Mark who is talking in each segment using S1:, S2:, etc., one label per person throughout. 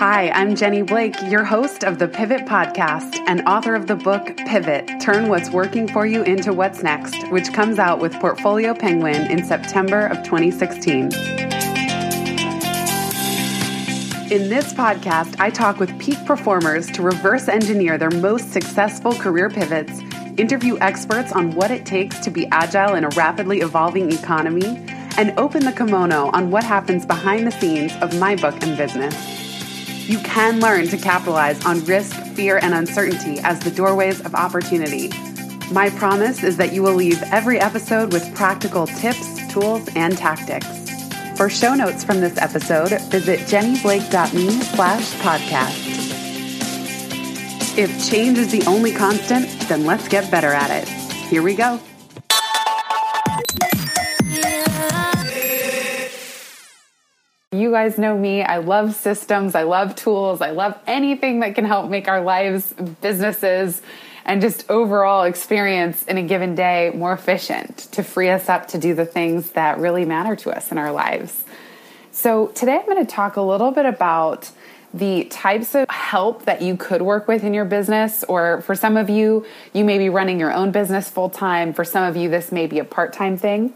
S1: Hi, I'm Jenny Blake, your host of the Pivot Podcast and author of the book Pivot Turn What's Working for You into What's Next, which comes out with Portfolio Penguin in September of 2016. In this podcast, I talk with peak performers to reverse engineer their most successful career pivots, interview experts on what it takes to be agile in a rapidly evolving economy, and open the kimono on what happens behind the scenes of my book and business. You can learn to capitalize on risk, fear, and uncertainty as the doorways of opportunity. My promise is that you will leave every episode with practical tips, tools, and tactics. For show notes from this episode, visit jennyblake.me slash podcast. If change is the only constant, then let's get better at it. Here we go. You guys know me. I love systems. I love tools. I love anything that can help make our lives, businesses, and just overall experience in a given day more efficient to free us up to do the things that really matter to us in our lives. So, today I'm going to talk a little bit about the types of help that you could work with in your business, or for some of you, you may be running your own business full time. For some of you, this may be a part time thing.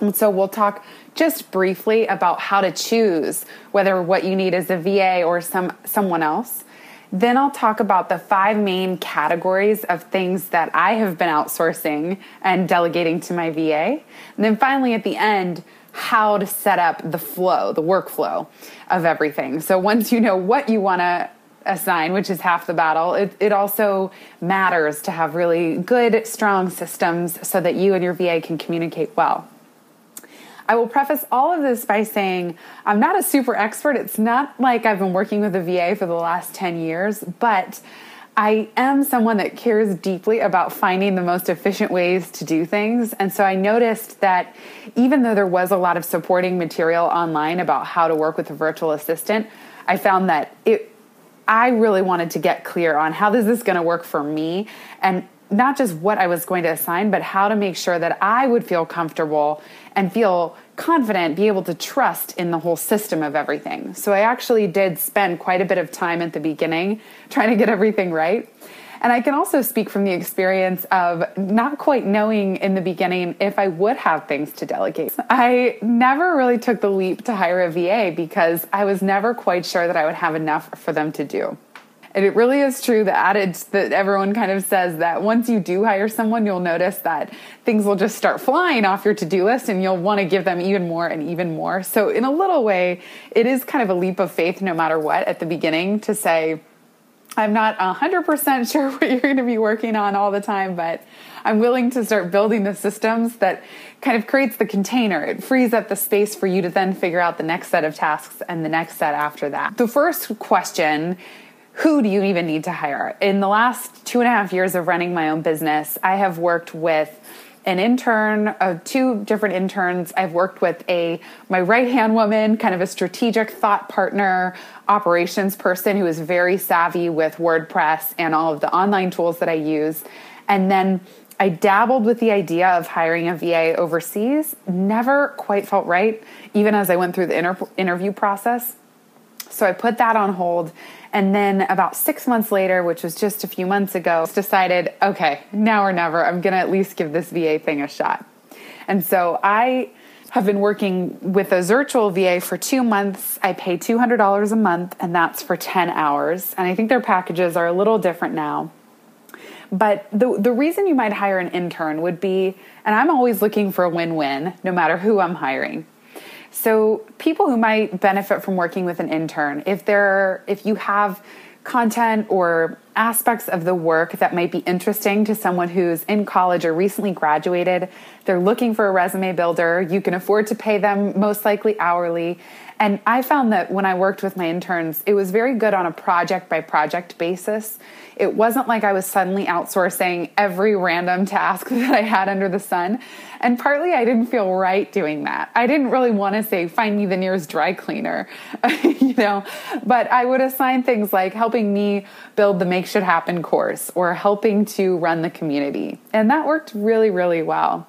S1: And so we'll talk just briefly about how to choose whether what you need is a VA or some someone else. Then I'll talk about the five main categories of things that I have been outsourcing and delegating to my VA. And then finally at the end, how to set up the flow, the workflow of everything. So once you know what you want to assign, which is half the battle, it, it also matters to have really good, strong systems so that you and your VA can communicate well. I will preface all of this by saying I'm not a super expert. It's not like I've been working with a VA for the last 10 years, but I am someone that cares deeply about finding the most efficient ways to do things. And so I noticed that even though there was a lot of supporting material online about how to work with a virtual assistant, I found that it I really wanted to get clear on how is this is going to work for me and not just what I was going to assign, but how to make sure that I would feel comfortable and feel confident, be able to trust in the whole system of everything. So I actually did spend quite a bit of time at the beginning trying to get everything right. And I can also speak from the experience of not quite knowing in the beginning if I would have things to delegate. I never really took the leap to hire a VA because I was never quite sure that I would have enough for them to do. And it really is true the adage that everyone kind of says that once you do hire someone, you'll notice that things will just start flying off your to do list and you'll want to give them even more and even more. So, in a little way, it is kind of a leap of faith no matter what at the beginning to say, I'm not 100% sure what you're going to be working on all the time, but I'm willing to start building the systems that kind of creates the container. It frees up the space for you to then figure out the next set of tasks and the next set after that. The first question who do you even need to hire? In the last two and a half years of running my own business, I have worked with an intern, uh, two different interns. I've worked with a my right hand woman, kind of a strategic thought partner, operations person who is very savvy with WordPress and all of the online tools that I use, and then. I dabbled with the idea of hiring a VA overseas, never quite felt right, even as I went through the inter- interview process. So I put that on hold and then about six months later, which was just a few months ago, decided, okay, now or never, I'm going to at least give this VA thing a shot. And so I have been working with a virtual VA for two months. I pay $200 a month, and that's for 10 hours. And I think their packages are a little different now. But the, the reason you might hire an intern would be, and I'm always looking for a win win no matter who I'm hiring. So people who might benefit from working with an intern, if they're if you have content or aspects of the work that might be interesting to someone who's in college or recently graduated, they're looking for a resume builder, you can afford to pay them most likely hourly. And I found that when I worked with my interns, it was very good on a project by project basis. It wasn't like I was suddenly outsourcing every random task that I had under the sun. And partly I didn't feel right doing that. I didn't really want to say, find me the nearest dry cleaner, you know, but I would assign things like helping me build the Make Shit Happen course or helping to run the community. And that worked really, really well.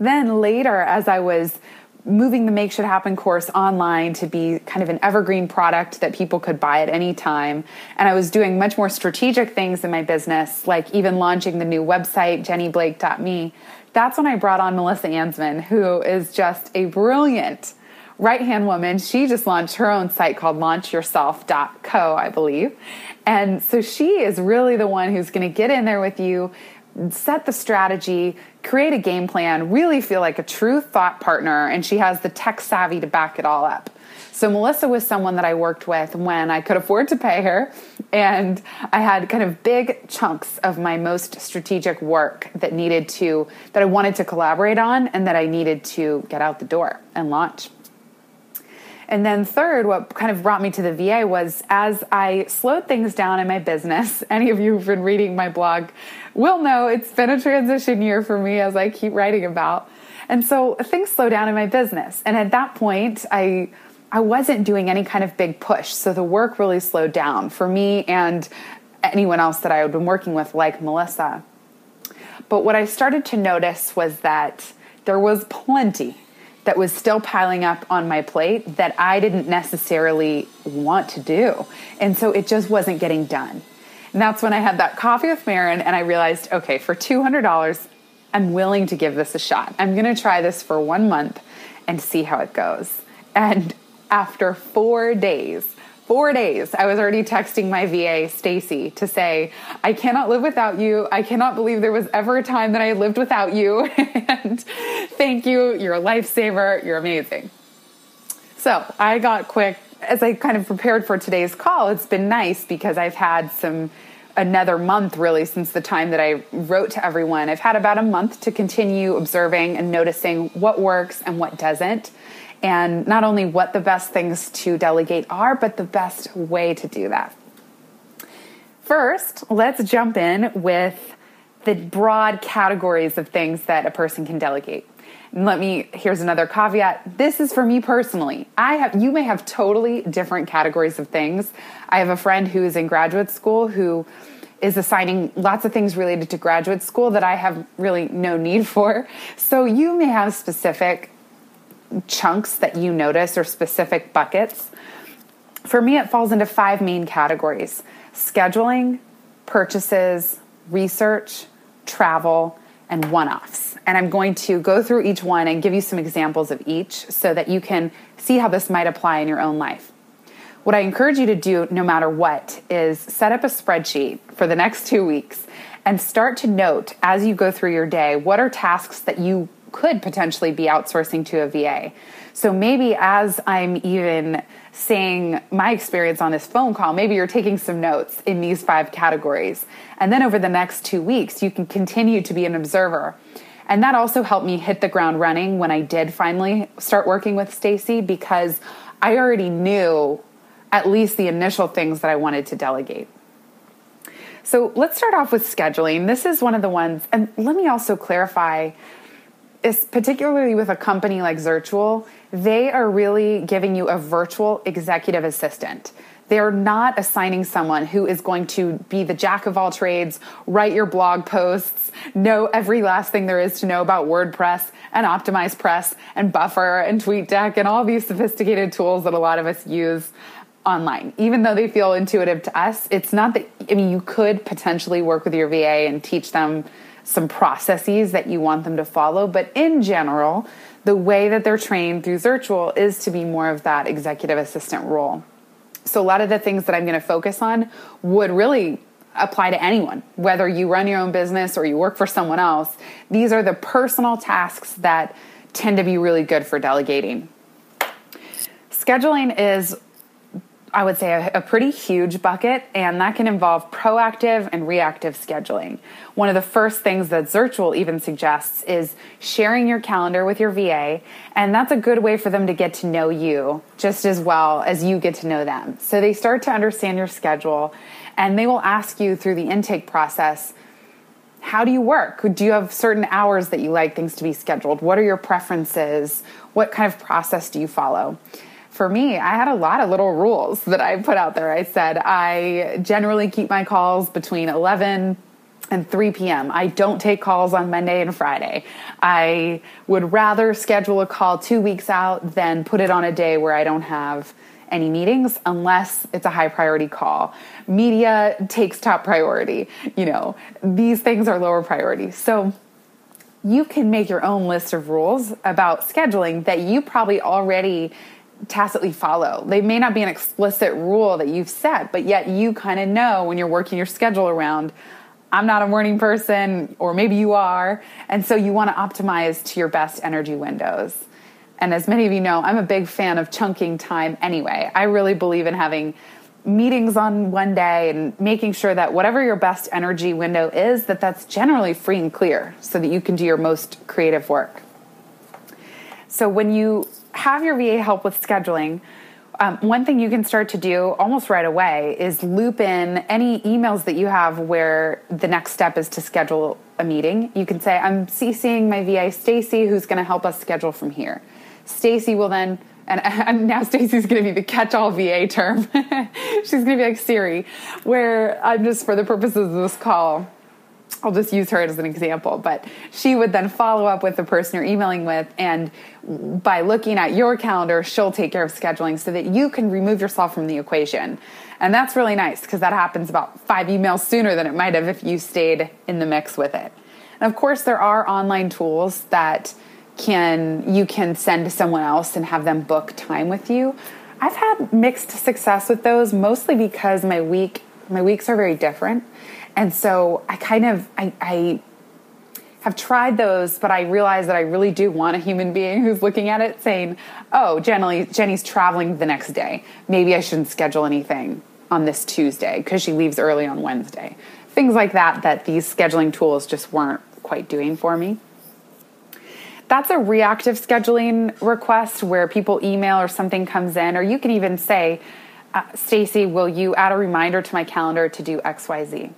S1: Then later, as I was moving the Make Shit Happen course online to be kind of an evergreen product that people could buy at any time. And I was doing much more strategic things in my business, like even launching the new website, jennyblake.me. That's when I brought on Melissa Anzman, who is just a brilliant right hand woman. She just launched her own site called launchyourself.co, I believe. And so she is really the one who's going to get in there with you, set the strategy, create a game plan, really feel like a true thought partner, and she has the tech savvy to back it all up. So Melissa was someone that I worked with when I could afford to pay her, and I had kind of big chunks of my most strategic work that needed to that I wanted to collaborate on and that I needed to get out the door and launch. And then, third, what kind of brought me to the VA was as I slowed things down in my business. Any of you who've been reading my blog will know it's been a transition year for me, as I keep writing about. And so things slow down in my business. And at that point, I I wasn't doing any kind of big push. So the work really slowed down for me and anyone else that I had been working with, like Melissa. But what I started to notice was that there was plenty that was still piling up on my plate that I didn't necessarily want to do. And so it just wasn't getting done. And that's when I had that coffee with Marin and I realized, okay, for $200, I'm willing to give this a shot. I'm going to try this for one month and see how it goes. And after four days, four days, I was already texting my VA, Stacy, to say, I cannot live without you. I cannot believe there was ever a time that I lived without you. and thank you. You're a lifesaver. You're amazing. So I got quick as I kind of prepared for today's call. It's been nice because I've had some another month really since the time that I wrote to everyone. I've had about a month to continue observing and noticing what works and what doesn't and not only what the best things to delegate are, but the best way to do that. First, let's jump in with the broad categories of things that a person can delegate. And let me here's another caveat. This is for me personally. I have you may have totally different categories of things. I have a friend who is in graduate school who is assigning lots of things related to graduate school that I have really no need for. So you may have specific chunks that you notice or specific buckets. For me, it falls into five main categories scheduling, purchases, research, travel, and one offs. And I'm going to go through each one and give you some examples of each so that you can see how this might apply in your own life. What I encourage you to do, no matter what, is set up a spreadsheet for the next two weeks and start to note as you go through your day what are tasks that you could potentially be outsourcing to a VA. So maybe as I'm even saying my experience on this phone call, maybe you're taking some notes in these five categories. And then over the next two weeks, you can continue to be an observer. And that also helped me hit the ground running when I did finally start working with Stacy because I already knew at least the initial things that I wanted to delegate. So let's start off with scheduling. This is one of the ones, and let me also clarify particularly with a company like Zirtual, they are really giving you a virtual executive assistant. They're not assigning someone who is going to be the jack of all trades, write your blog posts, know every last thing there is to know about WordPress and OptimizePress and Buffer and TweetDeck and all these sophisticated tools that a lot of us use online. Even though they feel intuitive to us, it's not that, I mean, you could potentially work with your VA and teach them some processes that you want them to follow. But in general, the way that they're trained through Zirtual is to be more of that executive assistant role. So a lot of the things that I'm going to focus on would really apply to anyone, whether you run your own business or you work for someone else. These are the personal tasks that tend to be really good for delegating. Scheduling is I would say, a, a, pretty huge bucket, and that can involve proactive and reactive scheduling. One of the first things that Zirtual even suggests is sharing your calendar with your VA, and that's a good way for them to get to know you just as well as you get to know them. So they start to understand your schedule, and they will ask you through the intake process how do you work? Do you have certain hours that you like things to be scheduled? What are your preferences? What kind of process do you follow? For me, I had a lot of little rules that I put out there. I said I generally keep my calls between 11 and 3 p.m. I don't take calls on Monday and Friday. I would rather schedule a call two weeks out than put it on a day where I don't have any meetings unless it's a high priority call. Media takes top priority. You know, these things are lower priority. So you can make your own list of rules about scheduling that you probably already tacitly follow. They may not be an explicit rule that you've set, but yet you kind of know when you're working your schedule around I'm not a morning person, or maybe you are. And so you want to optimize to your best energy windows. And as many of you know, I'm a big fan of chunking time anyway. I really believe in having meetings on one day and making sure that whatever your best energy window is that that's generally free and clear so that you can do your most creative work. So when you have your VA help with scheduling, um, one thing you can start to do almost right away is loop in any emails that you have where the next step is to schedule a meeting. You can say, I'm CCing my VA Stacy, who's going to help us schedule from here. Stacy will then, and, and now Stacy's going to be the catch-all VA term. She's going to be like Siri, where I'm just for the purposes of this call I'll just use her as an example, but she would then follow up with the person you're emailing with, and by looking at your calendar, she'll take care of scheduling so that you can remove yourself from the equation. And that's really nice because that happens about five emails sooner than it might have if you stayed in the mix with it. And of course, there are online tools that can you can send to someone else and have them book time with you. I've had mixed success with those, mostly because my week my weeks are very different and so I kind of I, I have tried those, but I realize that I really do want a human being who's looking at it saying, "Oh, Jenny, Jenny's traveling the next day. Maybe I shouldn't schedule anything on this Tuesday because she leaves early on Wednesday." Things like that that these scheduling tools just weren't quite doing for me. That's a reactive scheduling request where people email or something comes in, or you can even say, uh, "Stacy, will you add a reminder to my calendar to do X, Y, Z?"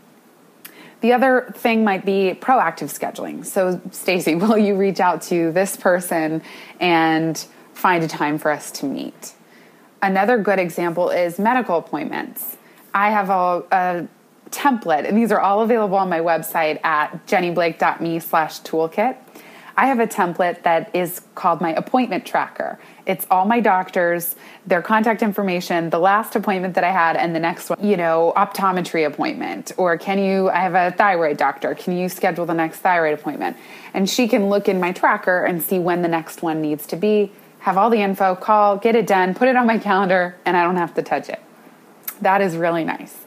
S1: The other thing might be proactive scheduling. So, Stacy, will you reach out to this person and find a time for us to meet? Another good example is medical appointments. I have a, a template, and these are all available on my website at jennyblake.me slash toolkit. I have a template that is called my appointment tracker. It's all my doctors, their contact information, the last appointment that I had, and the next one, you know, optometry appointment. Or can you, I have a thyroid doctor, can you schedule the next thyroid appointment? And she can look in my tracker and see when the next one needs to be, have all the info, call, get it done, put it on my calendar, and I don't have to touch it. That is really nice.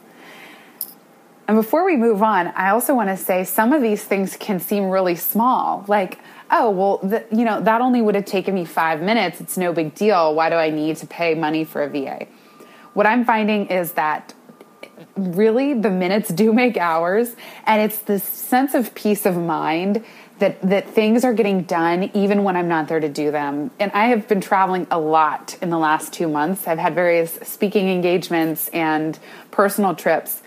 S1: And before we move on, I also want to say some of these things can seem really small. Like, oh, well, the, you know, that only would have taken me five minutes. It's no big deal. Why do I need to pay money for a VA? What I'm finding is that really the minutes do make hours, and it's this sense of peace of mind that that things are getting done even when I'm not there to do them. And I have been traveling a lot in the last 2 months. I've had various speaking engagements and personal trips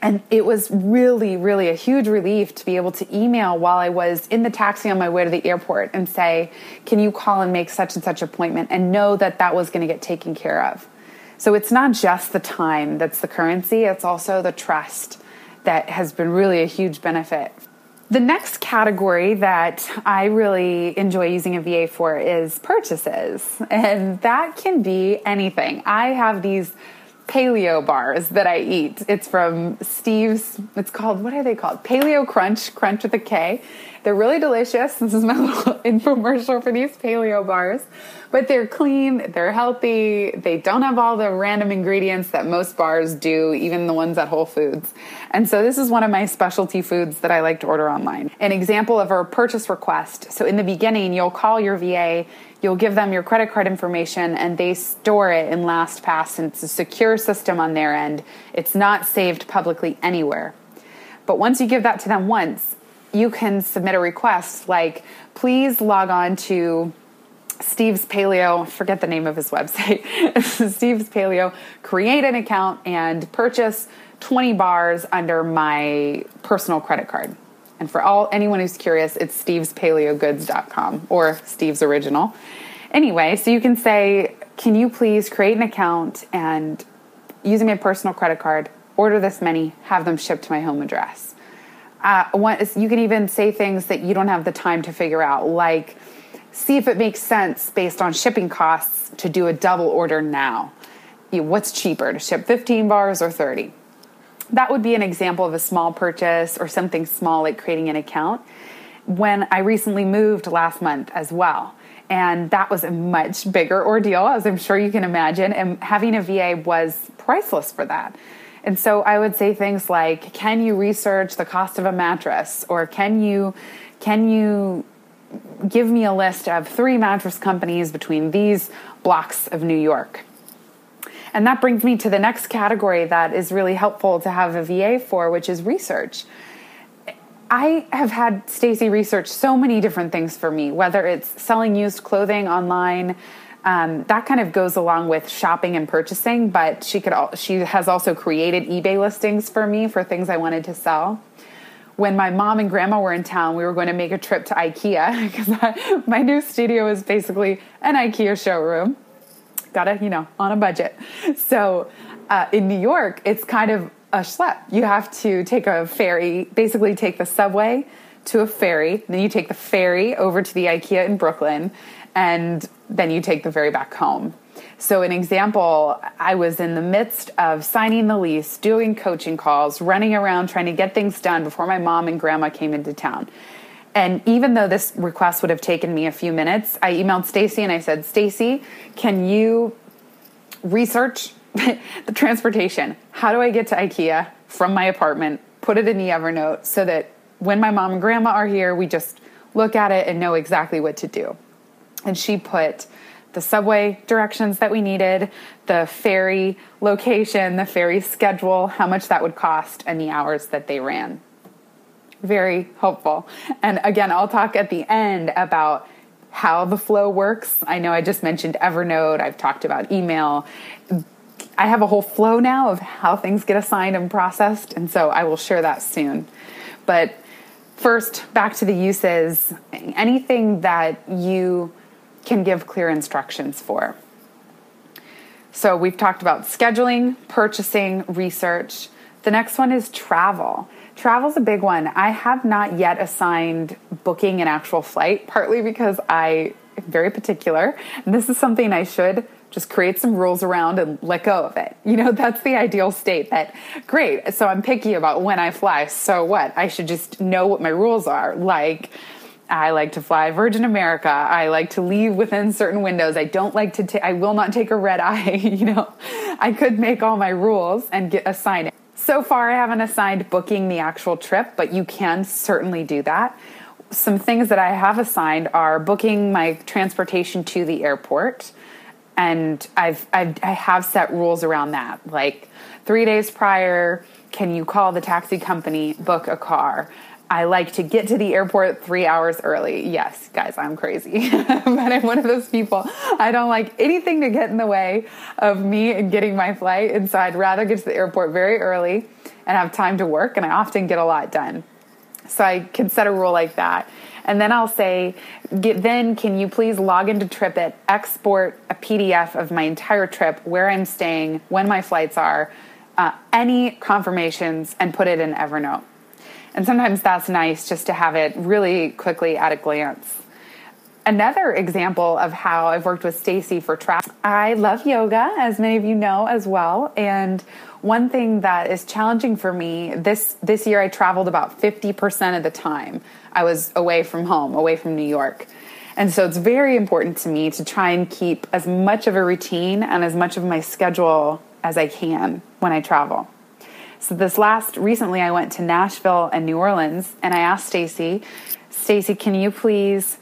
S1: and it was really, really a huge relief to be able to email while I was in the taxi on my way to the airport and say, Can you call and make such and such appointment? And know that that was going to get taken care of. So it's not just the time that's the currency, it's also the trust that has been really a huge benefit. The next category that I really enjoy using a VA for is purchases, and that can be anything. I have these paleo bars that I eat. It's from Steve's. It's called, what are they called? Paleo Krunch, Crunch with a K. They're really delicious. This is my little infomercial for these paleo bars. But they're clean, they're healthy, they don't have all the random ingredients that most bars do, even the ones at Whole Foods. And so this is one of my specialty foods that I like to order online. An example of a purchase request. So in the beginning, you'll call your VA you'll give them your credit card information and they store it in LastPass and it's a secure system on their end. It's not saved publicly anywhere. But once you give that to them once, you can submit a request like, please log on to Steve's Paleo, forget the name of his website, Steve's Paleo, create an account and purchase 20 bars under my personal credit card. And for all anyone who's curious, it's stevespaleogoods.com or Steve's Original. Anyway, so you can say, can you please create an account and using my personal credit card, order this many, have them shipped to my home address. Uh, one, you can even say things that you don't have the time to figure out, like see if it makes sense based on shipping costs to do a double order now. You what's cheaper to ship 15 bars or 30? That would be an example of a small purchase or something small like creating an account. When I recently moved last month as well, and that was a much bigger ordeal, as I'm sure you can imagine. And having a VA was priceless for that. And so I would say things like, can you research the cost of a mattress? Or can you, can you give me a list of three mattress companies between these blocks of New York? And that brings me to the next category that is really helpful to have a VA for, which is research. I have had Stacy research so many different things for me, whether it's selling used clothing online, um, that kind of goes along with shopping and purchasing. But she could she has also created eBay listings for me for things I wanted to sell. When my mom and grandma were in town, we were going to make a trip to IKEA because my new studio is basically an IKEA showroom. Gotta you know on a budget. So uh, in New York, it's kind of a schlep. You have to take a ferry, basically take the subway to a ferry, then you take the ferry over to the IKEA in Brooklyn, and then you take the ferry back home. So, an example, I was in the midst of signing the lease, doing coaching calls, running around trying to get things done before my mom and grandma came into town. And even though this request would have taken me a few minutes, I emailed Stacy and I said, "Stacy, can you research the transportation. How do I get to IKEA from my apartment, put it in the Evernote so that when my mom and grandma are here, we just look at it and know exactly what to do. And she put the subway directions that we needed, the ferry location, the ferry schedule, how much that would cost, and the hours that they ran. Very helpful. And again, I'll talk at the end about how the flow works. I know I just mentioned Evernote, I've talked about email. I have a whole flow now of how things get assigned and processed, and so I will share that soon. But first, back to the uses anything that you can give clear instructions for. So we've talked about scheduling, purchasing, research. The next one is travel. Travel's a big one. I have not yet assigned booking an actual flight, partly because I am very particular. And this is something I should just create some rules around and let go of it. You know, that's the ideal state that great. So I'm picky about when I fly. So what? I should just know what my rules are. Like, I like to fly Virgin America. I like to leave within certain windows. I don't like to take, I will not take a red eye. you know, I could make all my rules and get assign it. So far, I haven't assigned booking the actual trip, but you can certainly do that. Some things that I have assigned are booking my transportation to the airport and I've, I've I have set rules around that. Like three days prior, can you call the taxi company, book a car? I like to get to the airport three hours early. Yes, guys, I'm crazy, but I'm one of those people. I don't like anything to get in the way of me and getting my flight, and so I'd rather get to the airport very early and have time to work. And I often get a lot done, so I can set a rule like that. And then I'll say, then can you please log into TripIt, export a PDF of my entire trip, where I'm staying, when my flights are, uh, any confirmations, and put it in Evernote. And sometimes that's nice just to have it really quickly at a glance. Another example of how I've worked with Stacy for travel. I love yoga, as many of you know as well, and one thing that is challenging for me this this year I traveled about 50% of the time. I was away from home, away from New York. And so it's very important to me to try and keep as much of a routine and as much of my schedule as I can when I travel. So this last recently I went to Nashville and New Orleans and I asked Stacy, Stacy, can you please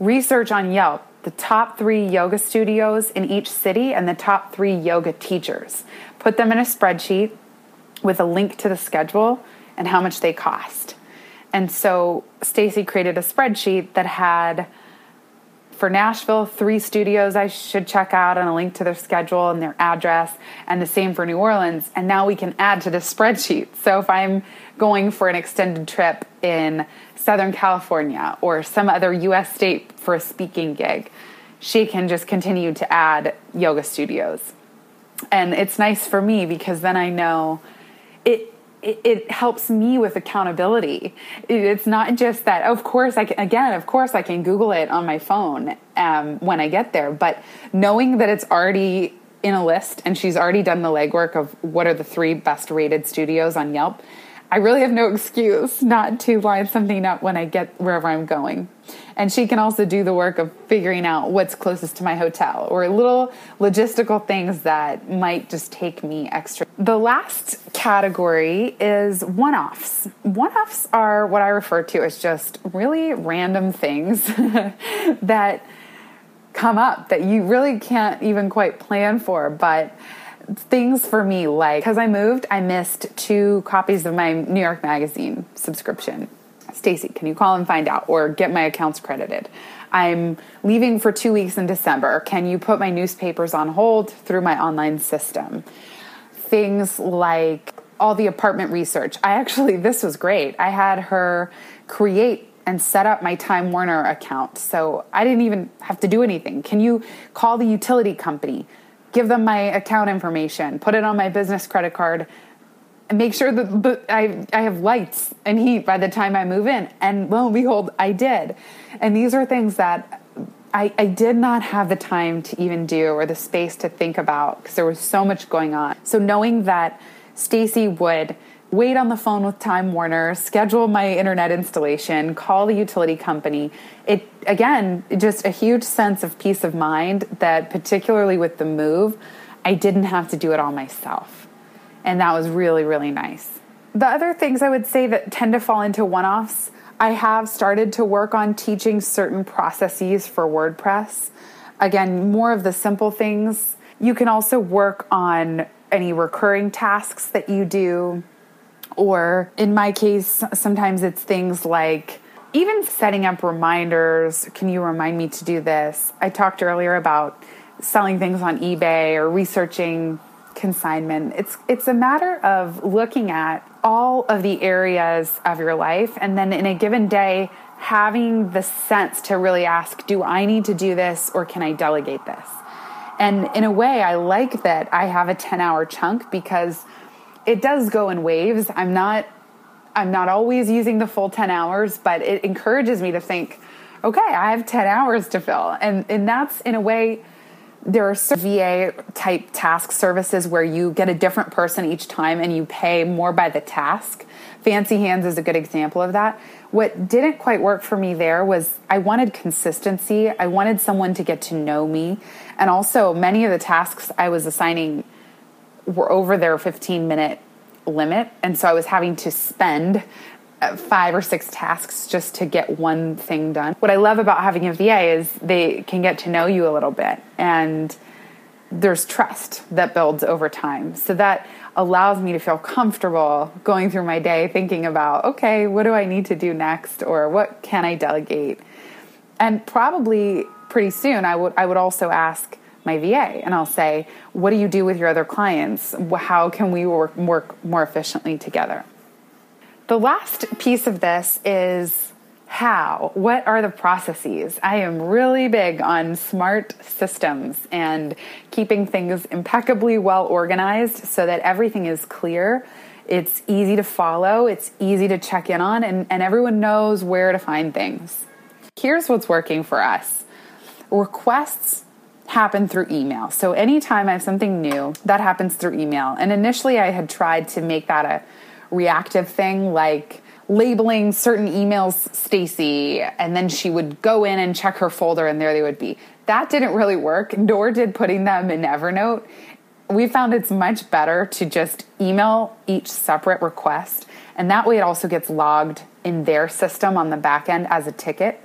S1: research on Yelp the top 3 yoga studios in each city and the top 3 yoga teachers put them in a spreadsheet with a link to the schedule and how much they cost. And so Stacy created a spreadsheet that had for Nashville, three studios I should check out and a link to their schedule and their address, and the same for New Orleans. And now we can add to this spreadsheet. So if I'm going for an extended trip in Southern California or some other US state for a speaking gig, she can just continue to add yoga studios and it's nice for me because then I know it it, it, helps me with accountability. it's not just that, of course, I can, again, of course, I can Google it on my phone um, when I get there, but knowing that it's already in a list and she's already done the legwork of what are the three best rated studios on Yelp, I really have no excuse not to line something up when I get wherever I'm going. And she can also do the work of figuring out what's closest to my hotel or little logistical things that might just take me extra. The last category is one offs. One offs are what I refer to as just really random things that come up that you really can't even quite plan for, but things for me like because I moved, I missed two copies of my New York Magazine subscription. Stacy, can you call and find out or get my accounts credited? I'm leaving for two weeks in December. Can you put my newspapers on hold through my online system? Things like all the apartment research. I actually, this was great. I had her create and set up my Time Warner account. So I didn't even have to do anything. Can you call the utility company? Give them my account information, put it on my business credit card, and make sure that I, I have lights and heat by the time I move in. And lo and behold, I did. And these are things that I, I did not have the time to even do or the space to think about because there was so much going on. So knowing that Stacy would wait on the phone with Time Warner, schedule my internet installation, call the utility company. It again, just a huge sense of peace of mind that particularly with the move, I didn't have to do it all myself. And that was really really nice. The other things I would say that tend to fall into one-offs, I have started to work on teaching certain processes for WordPress. Again, more of the simple things. You can also work on any recurring tasks that you do or in my case, sometimes it's things like even setting up reminders. Can you remind me to do this? I talked earlier about selling things on eBay or researching consignment. It's it's a matter of looking at all of the areas of your life and then in a given day having the sense to really ask, do I need to do this or can I delegate this? And in a way, I like that I have a 10 hour chunk because it does go in waves. I'm not I'm not always using the full 10 hours, but it encourages me to think, okay, I have 10 hours to fill. And and that's in a way there are VA type task services where you get a different person each time and you pay more by the task. Fancy Hands is a good example of that. What didn't quite work for me there was I wanted consistency. I wanted someone to get to know me. And also, many of the tasks I was assigning were over their 15 minute limit. And so I was having to spend uh, five or six tasks just to get one thing done. What I love about having a VA is they can get to know you a little bit and there's trust that builds over time. So that allows me to feel comfortable going through my day thinking about, okay, what do I need to do next or what can I delegate? And probably pretty soon I would I would also ask my VA and I'll say, What do you do with your other clients? How can we work, work more efficiently together? The last piece of this is how? What are the processes? I am really big on smart systems and keeping things impeccably well organized so that everything is clear. It's easy to follow, it's easy to check in on, and, and everyone knows where to find things. Here's what's working for us requests happen through email. So anytime I have something new, that happens through email. And initially I had tried to make that a reactive thing like labeling certain emails Stacy and then she would go in and check her folder and there they would be. That didn't really work, nor did putting them in Evernote. We found it's much better to just email each separate request and that way it also gets logged in their system on the back end as a ticket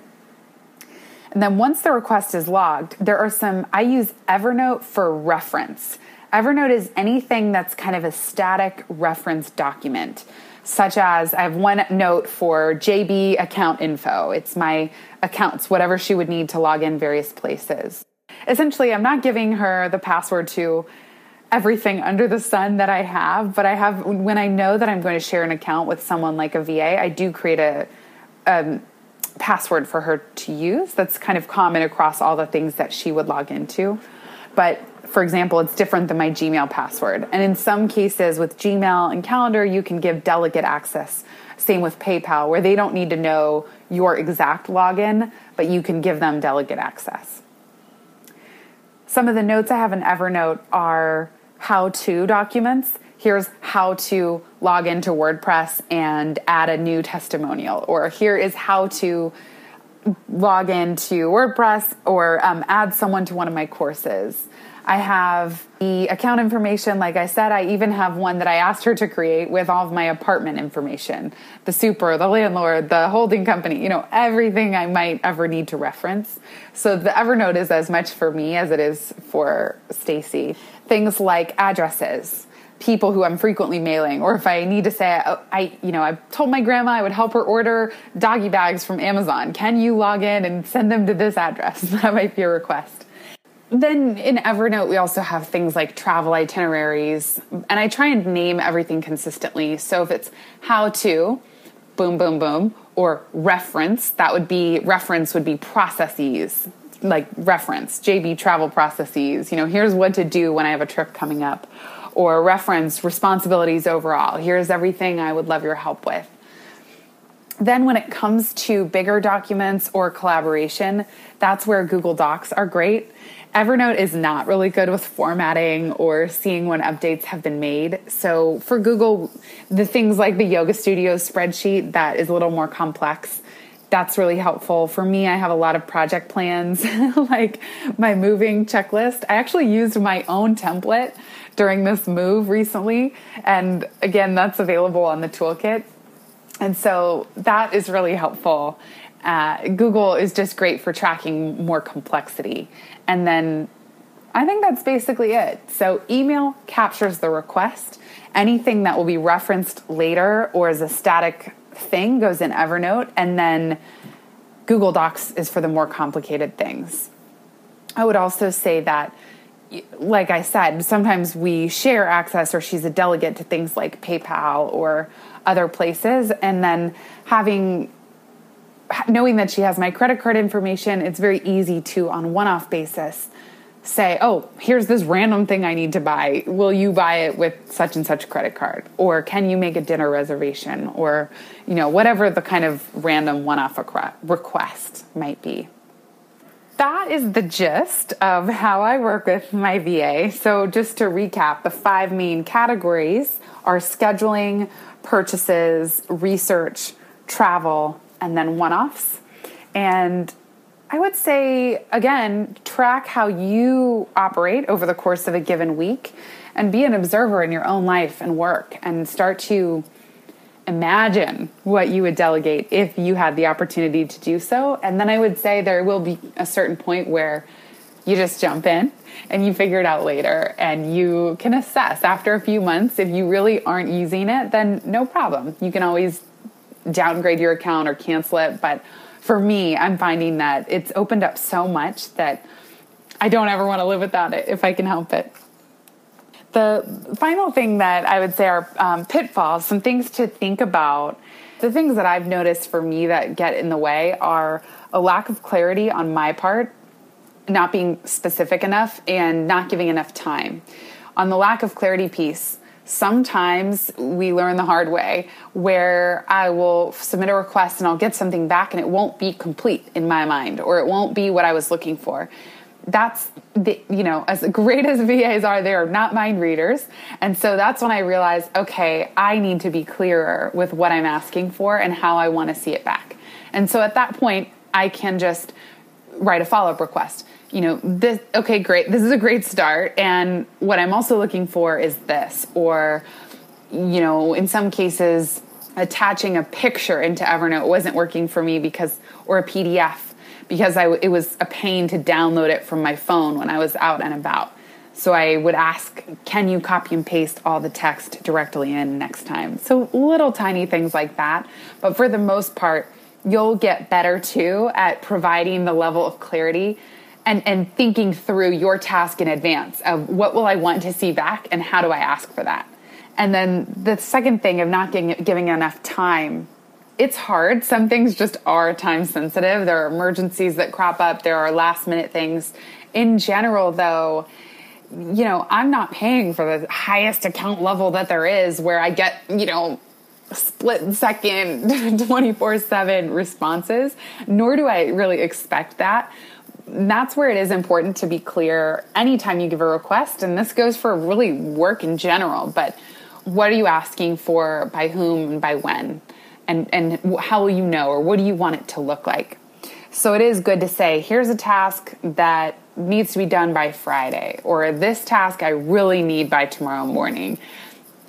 S1: and then once the request is logged, there are some, I use Evernote for reference. Evernote is anything that's kind of a static reference document, such as I have one note for JB account info. It's my accounts, whatever she would need to log in various places. Essentially, I'm not giving her the password to everything under the sun that I have, but I have, when I know that I'm going to share an account with someone like a VA, I do create a, um, password for her to use that's kind of common across all the things that she would log into. But for example, it's different than my Gmail password. And in some cases with Gmail and Calendar, you can give delegate access. Same with PayPal, where they don't need to know your exact login, but you can give them delegate access. Some of the notes I have in Evernote are how to documents. Here's how to log into WordPress and add a new testimonial, or here is how to log into WordPress or um, add someone to one of my courses. I have the account information. Like I said, I even have one that I asked her to create with all of my apartment information the super, the landlord, the holding company, you know, everything I might ever need to reference. So the Evernote is as much for me as it is for Stacy. Things like addresses people who I'm frequently mailing, or if I need to say, I, I, you know, I told my grandma I would help her order doggy bags from Amazon. Can you log in and send them to this address? That might be a request then in Evernote, we also have things like travel itineraries, and I try and name everything consistently. So if it's how to, boom, boom, boom, or reference, that would be reference would be processes, like reference, JB travel processes. You know, here's what to do when I have a trip coming up, or reference responsibilities overall. Here's everything I would love your help with. Then, when it comes to bigger documents or collaboration, that's where Google Docs are great Evernote is not really good with formatting or seeing when updates have been made. So for Google, the things like the Yoga Studios spreadsheet that is a little more complex, that's really helpful. For me, I have a lot of project plans, like my moving checklist. I actually used my own template during this move recently. And again, that's available on the toolkit. And so that is really helpful. Uh, Google is just great for tracking more complexity. And then I think that's basically it. So, email captures the request. Anything that will be referenced later or is a static thing goes in Evernote. And then Google Docs is for the more complicated things. I would also say that, like I said, sometimes we share access or she's a delegate to things like PayPal or other places. And then having knowing that she has my credit card information, it's very easy to, on one off basis, say, oh, here's this random thing I need to buy. Will you buy it with such and such credit card? Or can you make a dinner reservation? Or, you know, whatever the kind of random one off request might be. That is the gist of how I work with my VA. So, just to recap, the five main categories are scheduling, purchases, research, travel, and then one offs. And I would say, again, track how you operate over the course of a given week and be an observer in your own life and work and start to imagine what you would delegate if you had the opportunity to do so. And then I would say there will be a certain point where you just jump in and you figure it out later and you can assess after a few months if you really aren't using it then no problem you can always downgrade your account or cancel it. But for me, I'm finding that it's opened up so much that I don't ever want to live without it if I can help it. The final thing that I would say are um, pitfalls, some things to think about. The things that I've noticed for me that get in the way are a lack of clarity on my part, not being specific enough, and not giving enough time. On the lack of clarity piece, sometimes we learn the hard way where I will submit a request and I'll get something back and it won't be complete in my mind or it won't be what I was looking for. That's the, you know, as great as VAs are, they are not mind readers. And so that's when I realized, okay, I need to be clearer with what I'm asking for and how I want to see it back. And so at that point, I can just write a follow up request you know, this, okay, great, this is a great start. And what I'm also looking for is this. Or, you know, in some cases, attaching a picture into Evernote wasn't working for me because, or a PDF, because I, it was a pain to download it from my phone when I was out and about. So I would ask, can you copy and paste all the text directly in next time? So little tiny things like that. But for the most part, you'll get better too at providing the level of clarity and and thinking through your task in advance of what will I want to see back and how do I ask for that. And then the second thing of not giving, enough time. It's hard. Some things just are time sensitive. There are emergencies that crop up. There are last minute things. In general, though, you know, I'm not paying for the highest account level that there is where I get, you know, split second 24 7 responses, nor do I really expect that. That's where it is important to be clear anytime you give a request. And this goes for really work in general, but what are you asking for, by whom, and by when? And, and how will you know, or what do you want it to look like? So it is good to say, here's a task that needs to be done by Friday, or this task I really need by tomorrow morning.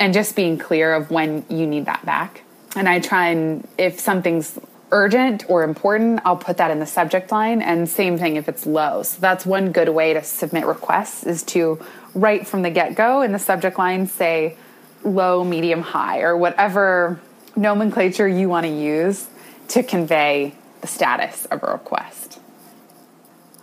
S1: And just being clear of when you need that back. And I try and, if something's urgent or important, I'll put that in the subject line. And same thing if it's low. So that's one good way to submit requests is to right from the get go in the subject line say low, medium, high, or whatever nomenclature you want to use to convey the status of a request.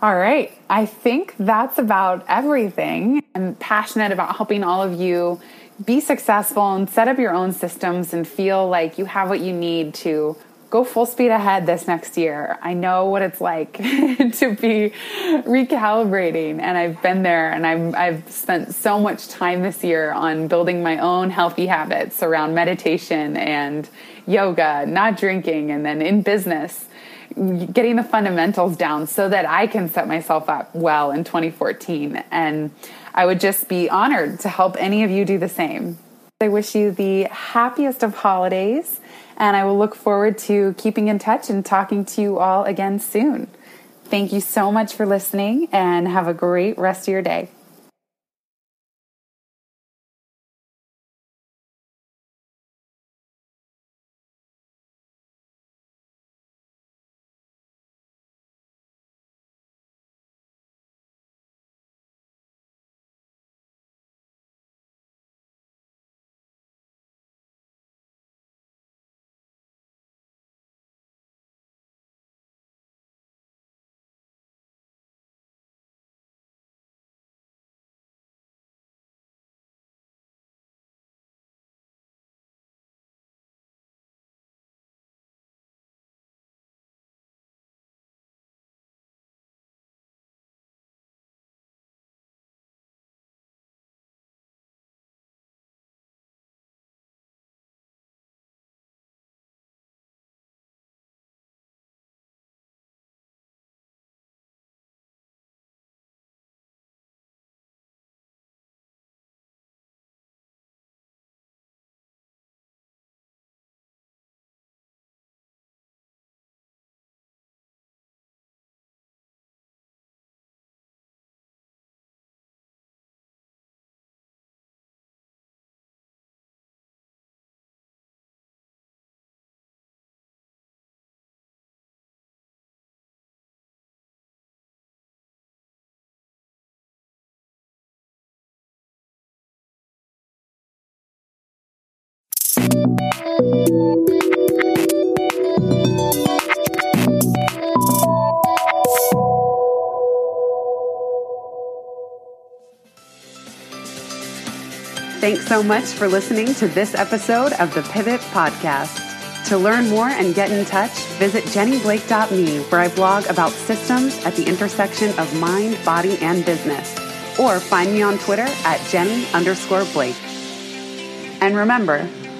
S1: All right, I think that's about everything. I'm passionate about helping all of you be successful and set up your own systems and feel like you have what you need to go full speed ahead this next year. I know what it's like to be recalibrating, and I've been there, and I've, I've spent so much time this year on building my own healthy habits around meditation and yoga, not drinking, and then in business getting the fundamentals down so that I can set myself up well in 2014. And I would just be honored to help any of you do the same. I wish you the happiest of holidays, and I will look forward to keeping in touch and talking to you all again soon. Thank you so much for listening, and have a great rest of your day. Thanks so much for listening to this episode of the Pivot Podcast. To learn more and get in touch, visit jennyblake.me where I blog about systems at the intersection of mind, body, and business. Or find me on Twitter at jenny underscore blake. And remember,